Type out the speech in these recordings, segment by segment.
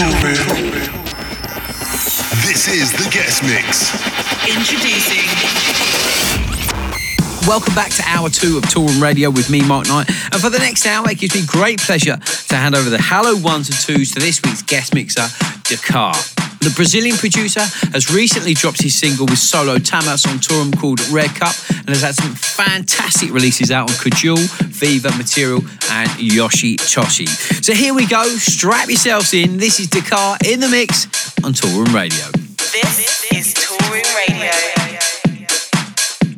Toolroom. This is the guest mix. Introducing. Welcome back to hour two of Toolroom Radio with me, Mark Knight. And for the next hour, it gives me great pleasure to hand over the Hello ones and twos to this week's guest mixer, Dakar. The Brazilian producer has recently dropped his single with Solo Tamas on Toolroom called Red Cup and has had some fantastic releases out on Kajul, Viva, Material, and Yoshitoshi. So here we go, strap yourselves in. This is Dakar in the mix on Toolroom Radio. This is Toolroom Radio.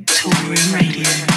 Toolroom Radio.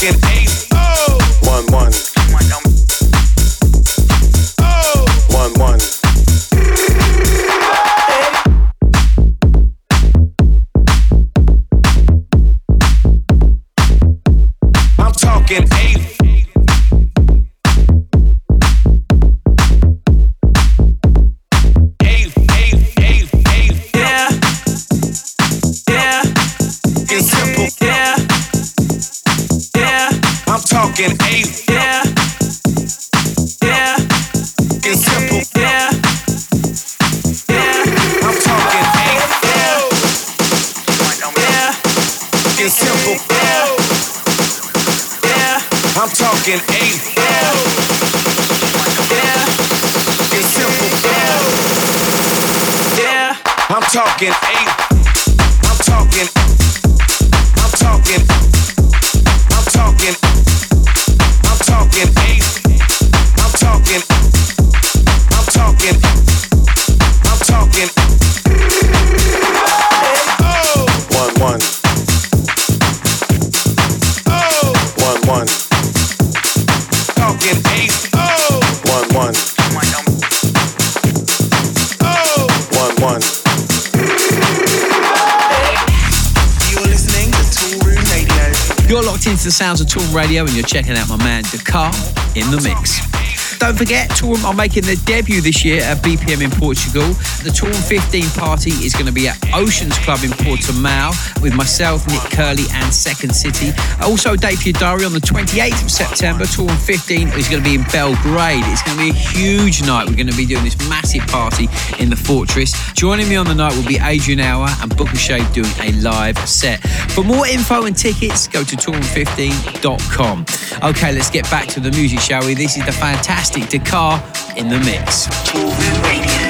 Eight. One one. One I'm talking eight. Yeah. Yeah. It's simple. Yeah. Yeah. I'm talking eight. Into the sounds of Toolroom Radio and you're checking out my man Dakar in the mix. Don't forget, Toolroom are making their debut this year at BPM in Portugal. The Toolroom 15 party is going to be at Oceans Club in Porto Portimao with myself, Nick Curly, and Second City. Also, date for your diary on the 28th of September. Toolroom 15 is going to be in Belgrade. It's going to be a huge night. We're going to be doing this massive party in the Fortress. Joining me on the night will be Adrian Hour and Booka Shade doing a live set. For more info and tickets, go to toolroom15.com. Okay, let's get back to the music, shall we? This is the fantastic Dakar in the mix.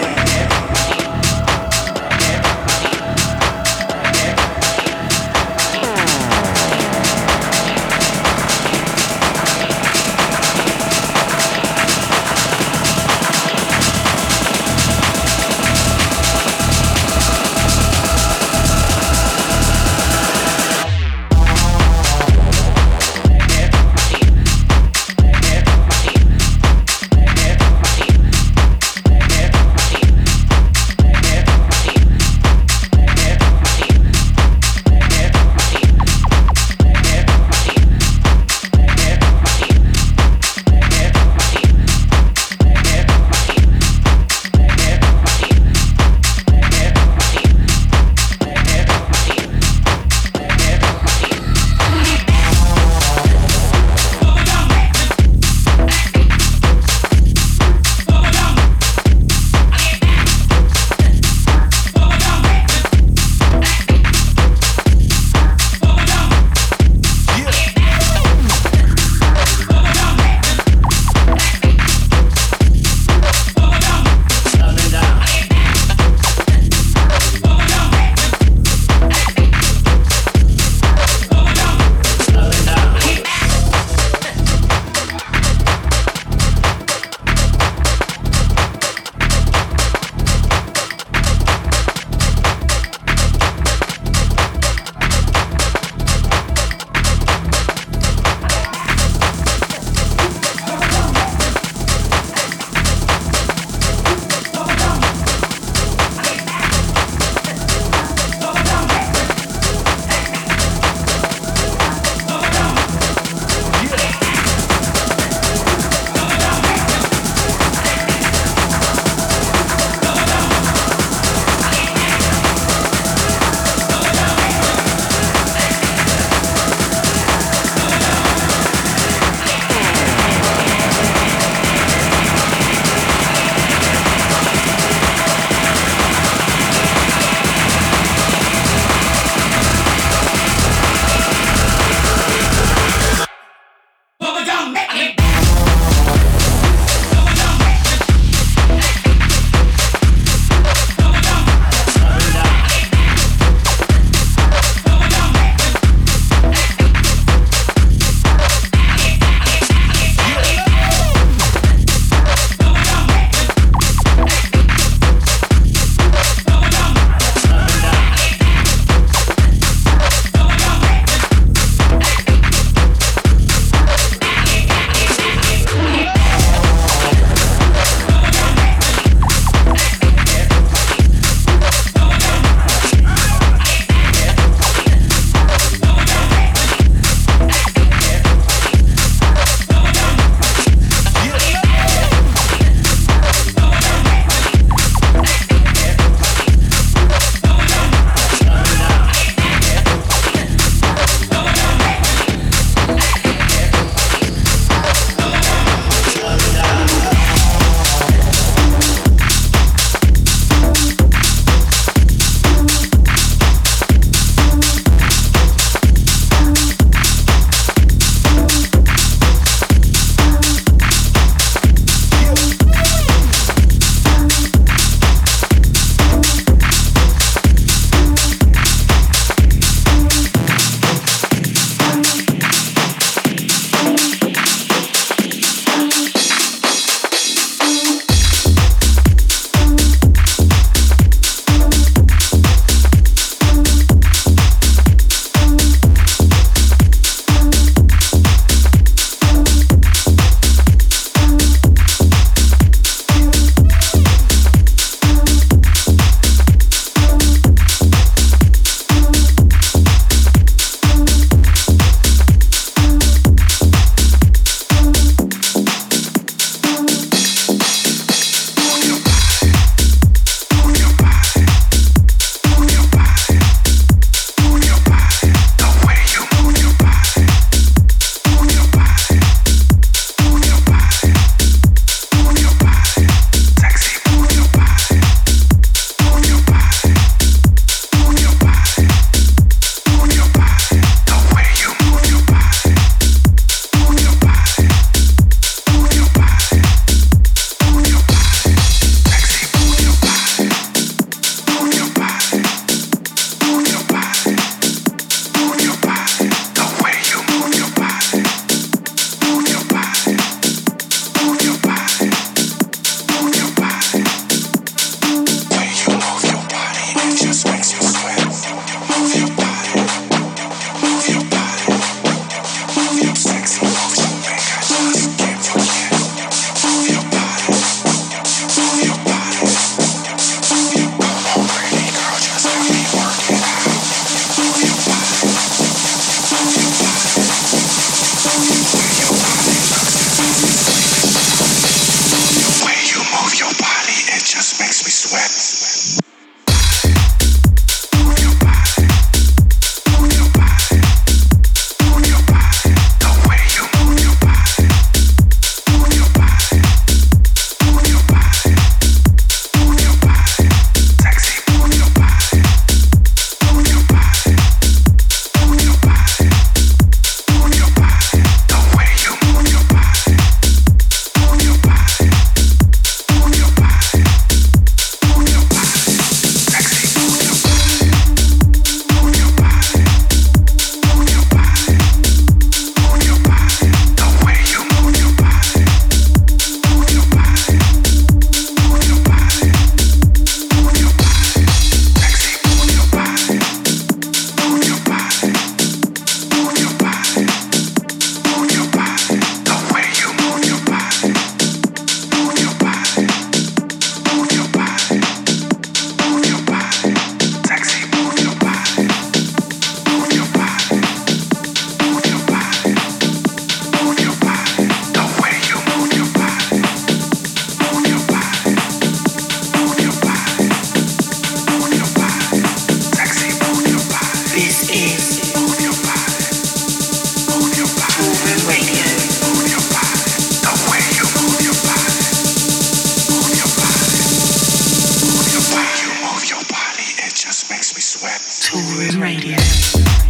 Toolroom Radio.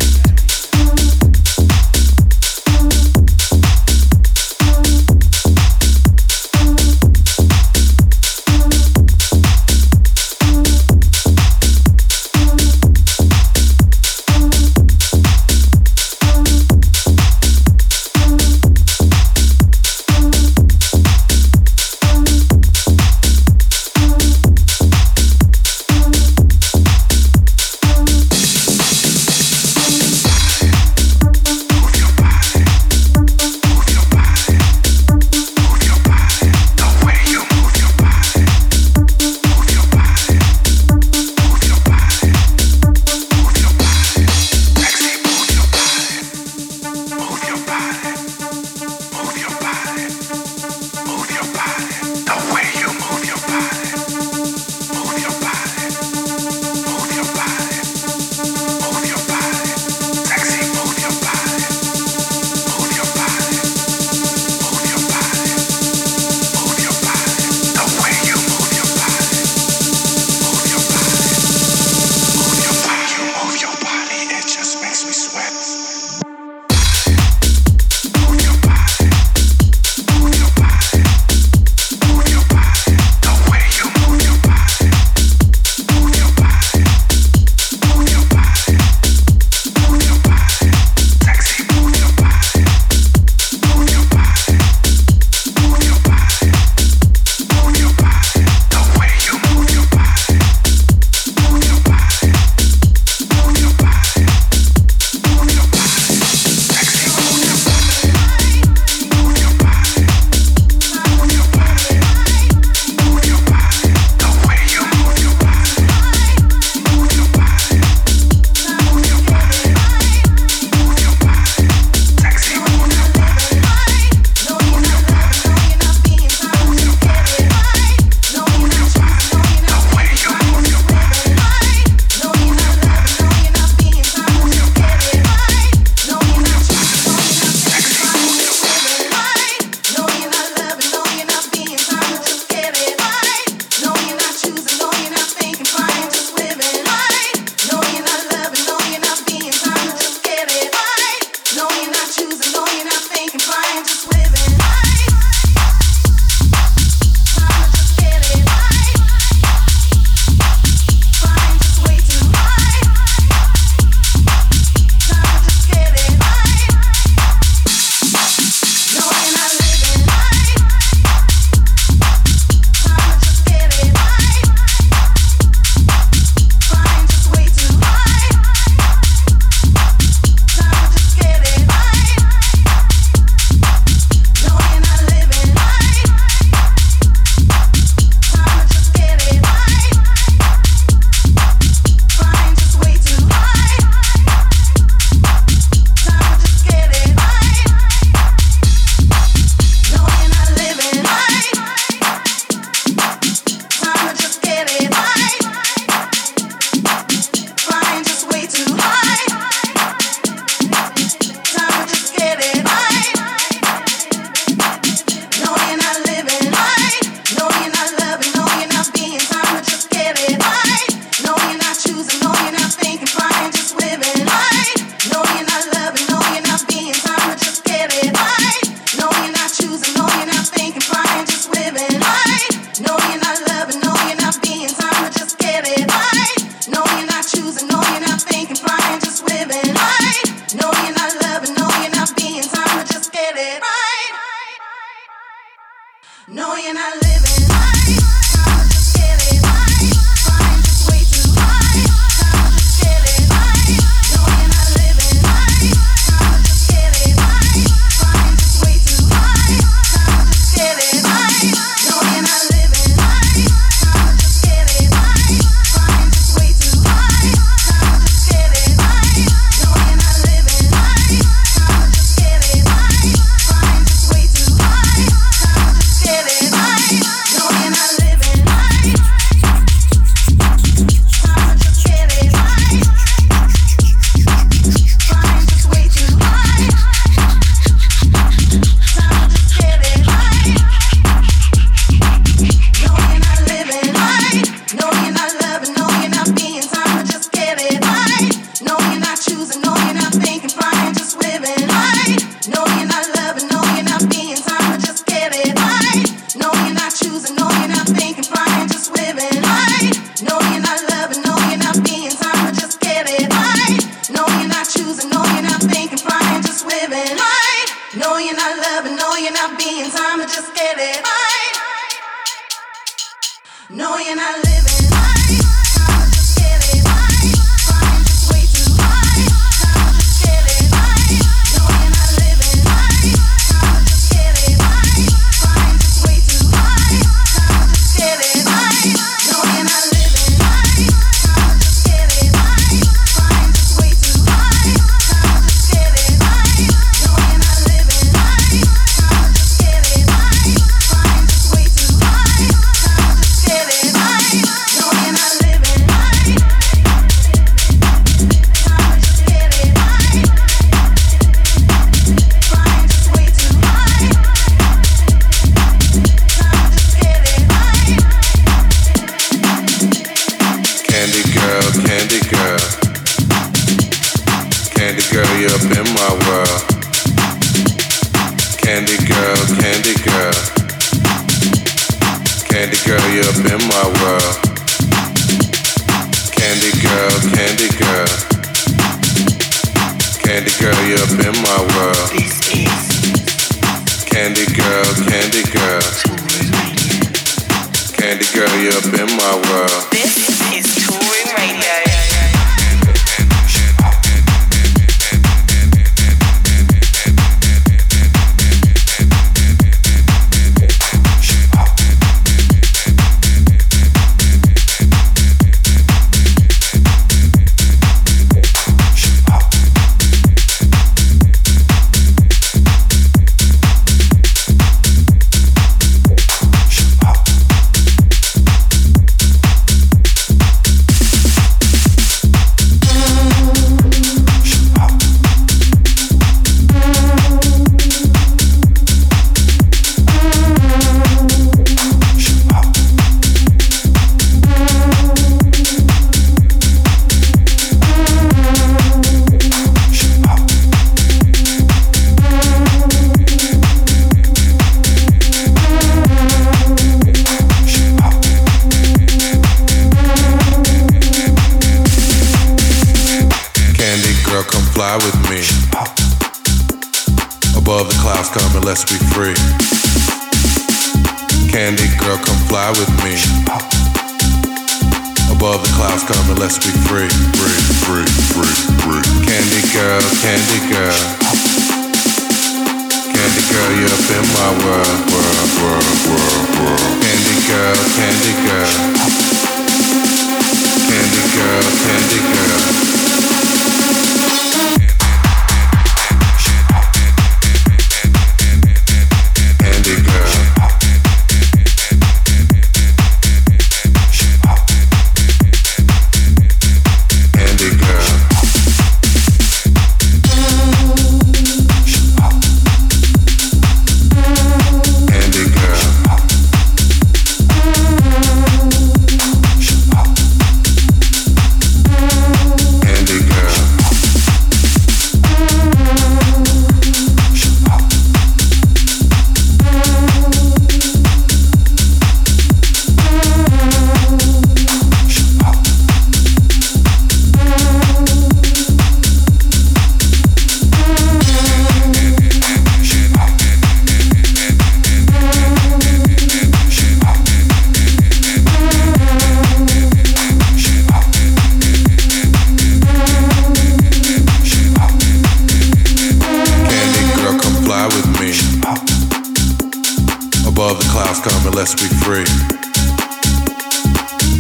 Above the clouds, come and let's be free.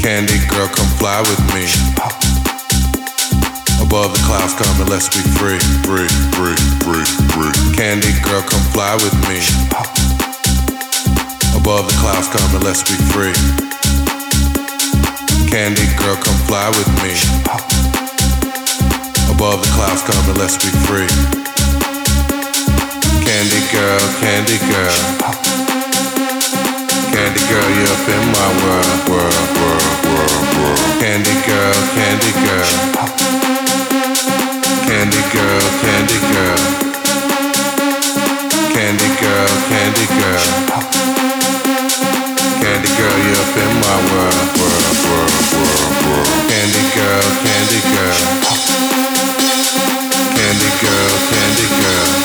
Candy girl, come fly with me. Above the clouds, come and let's be free. Free, free, free, free. Candy girl, come fly with me. Above the clouds, come and let's be free. Candy girl, come fly with me. Above the clouds, come and let's be free. Candy girl, candy girl. Candy girl, you're up in my world, world, world, world, world. Candy girl, candy girl. Candy girl, candy girl. Candy girl, candy girl. Candy girl, you're up in my world, world, world, world, world. Candy girl, candy girl. Candy girl, candy girl.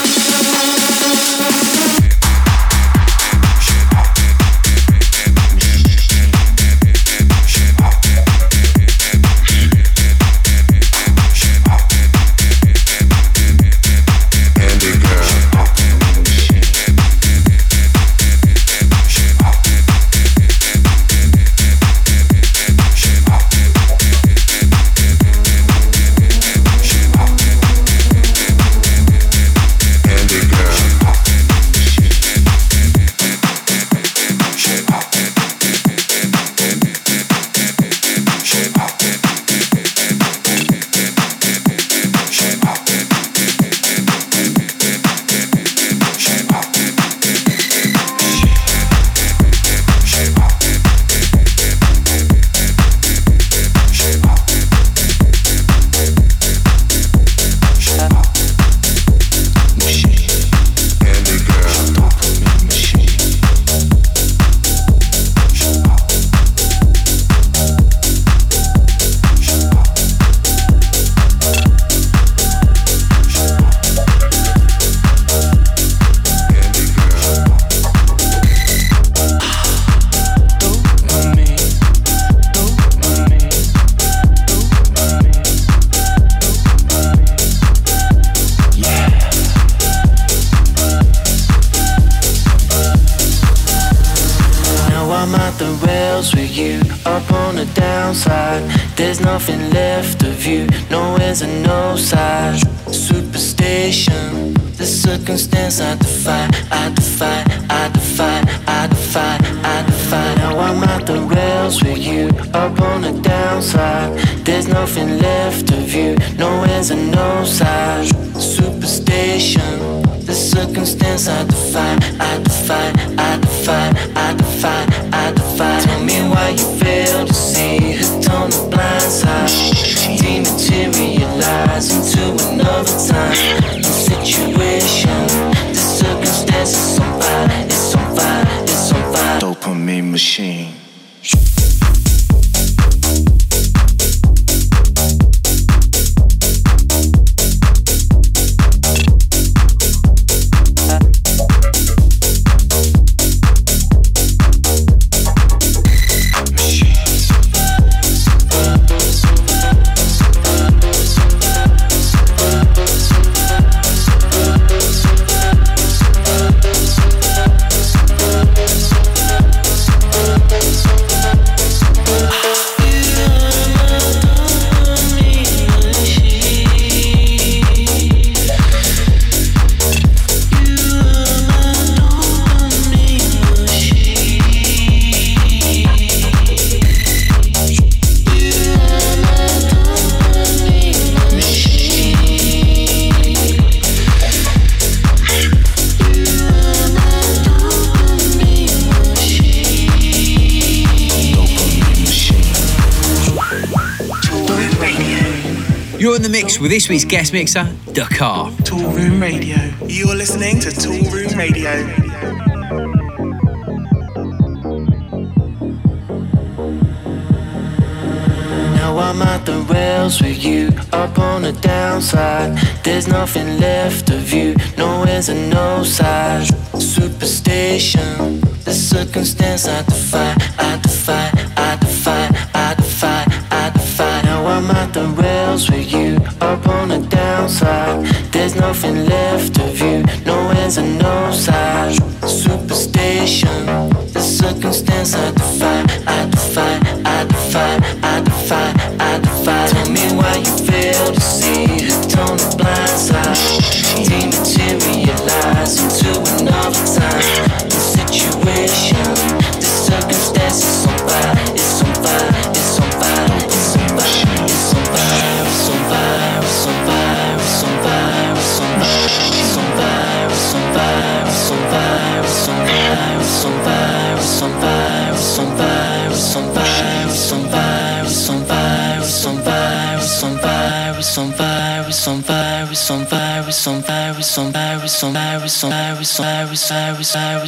With this week's guest mixer, Dakar. Toolroom Radio. You're listening to Toolroom Radio. Now I'm at the rails with you, up on the downside. There's nothing left of you, nowhere's a no side. Superstition, the circumstance I defy, I defy, I defy, I defy, I defy. Now I'm at the rails with you, up on the downside. There's nothing left of you, nowhere's a no side. Superstition, the circumstance I defy, I defy, it's on it's on it's on it's on it's on it's on it's on it's on fire, it's on fire, it's on fire,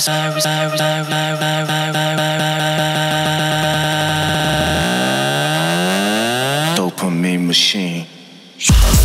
it's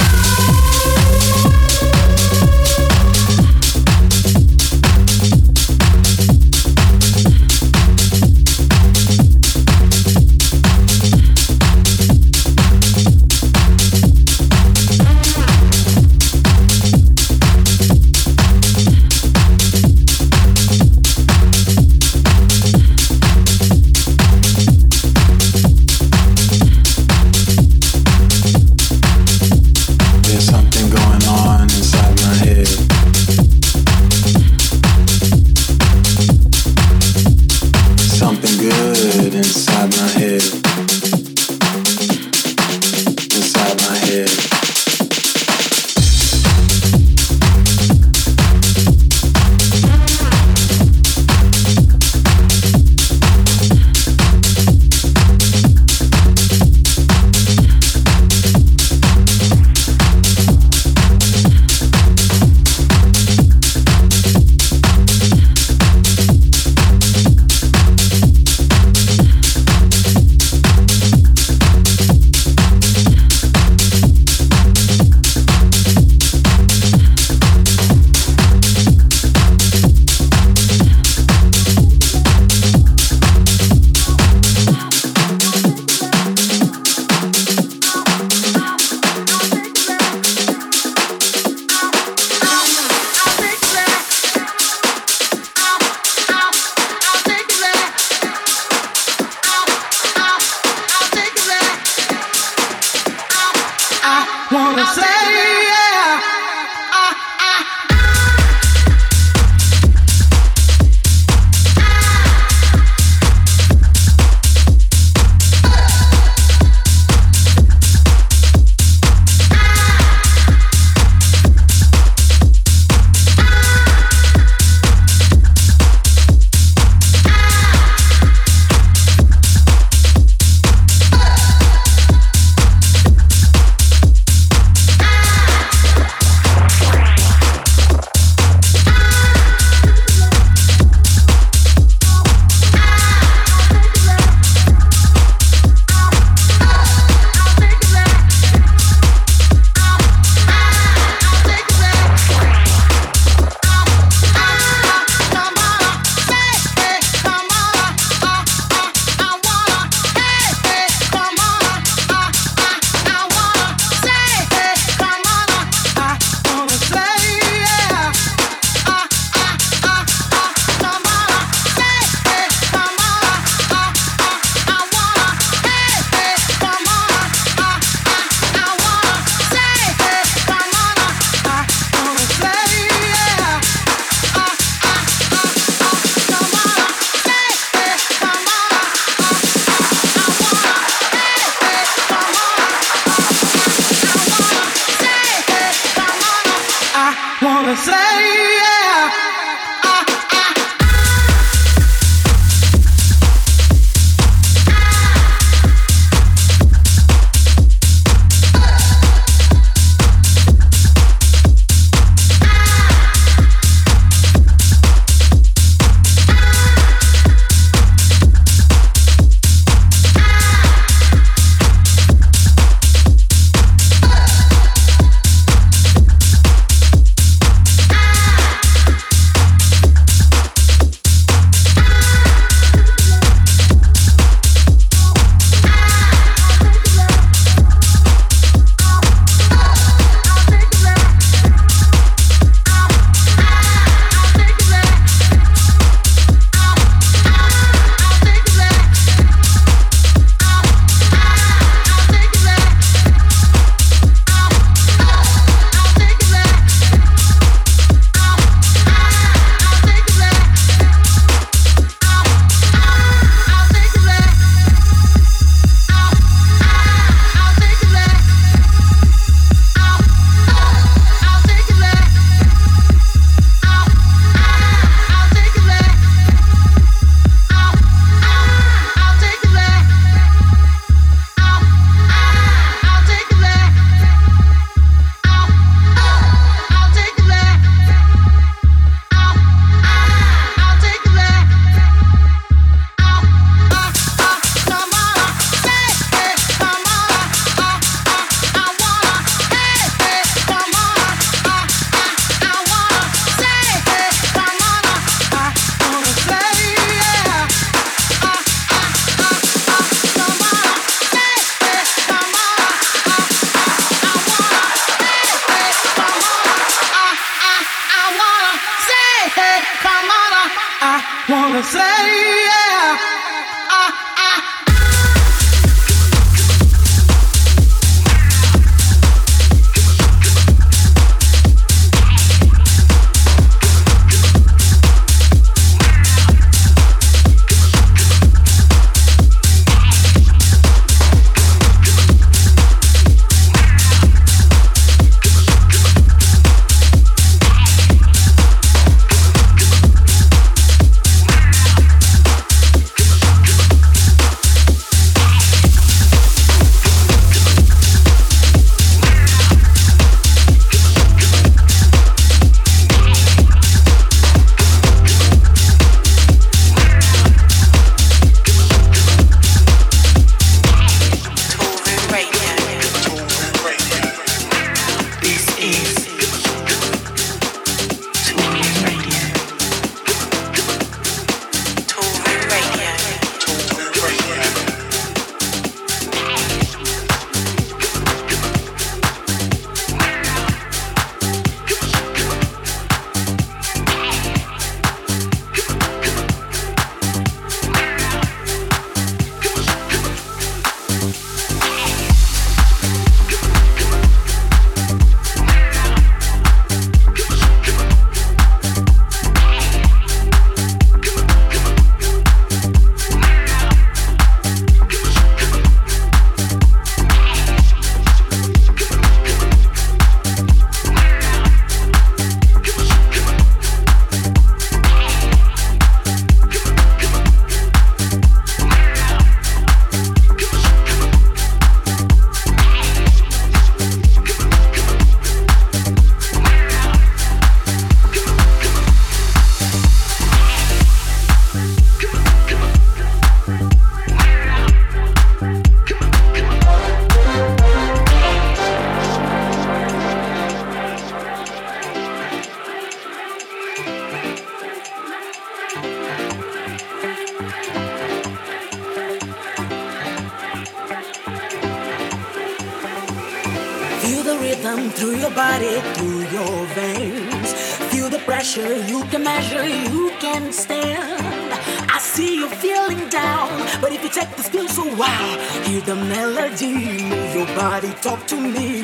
talk to me.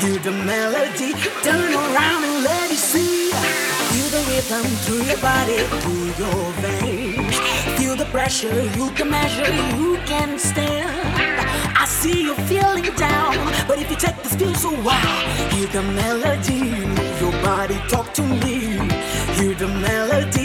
Hear the melody, turn around and let it see. Feel the rhythm through your body, through your veins. Feel the pressure, you can measure, you can stand. I see you feeling down, but if you take this feel so wild, hear the melody, move your body, talk to me. Hear the melody.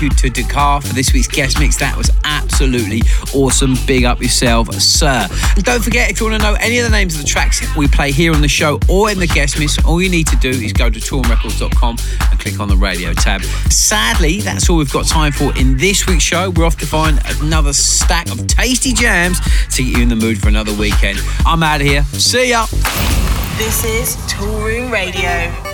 You to Dakar for this week's guest mix. That was absolutely awesome. Big up yourself, sir. And don't forget, if you want to know any of the names of the tracks we play here on the show or in the guest mix, all you need to do is go to toolrecords.com and click on the radio tab. Sadly, that's all we've got time for in this week's show. We're off to find another stack of tasty jams to get you in the mood for another weekend. I'm out of here. See ya. This is Toolroom Radio.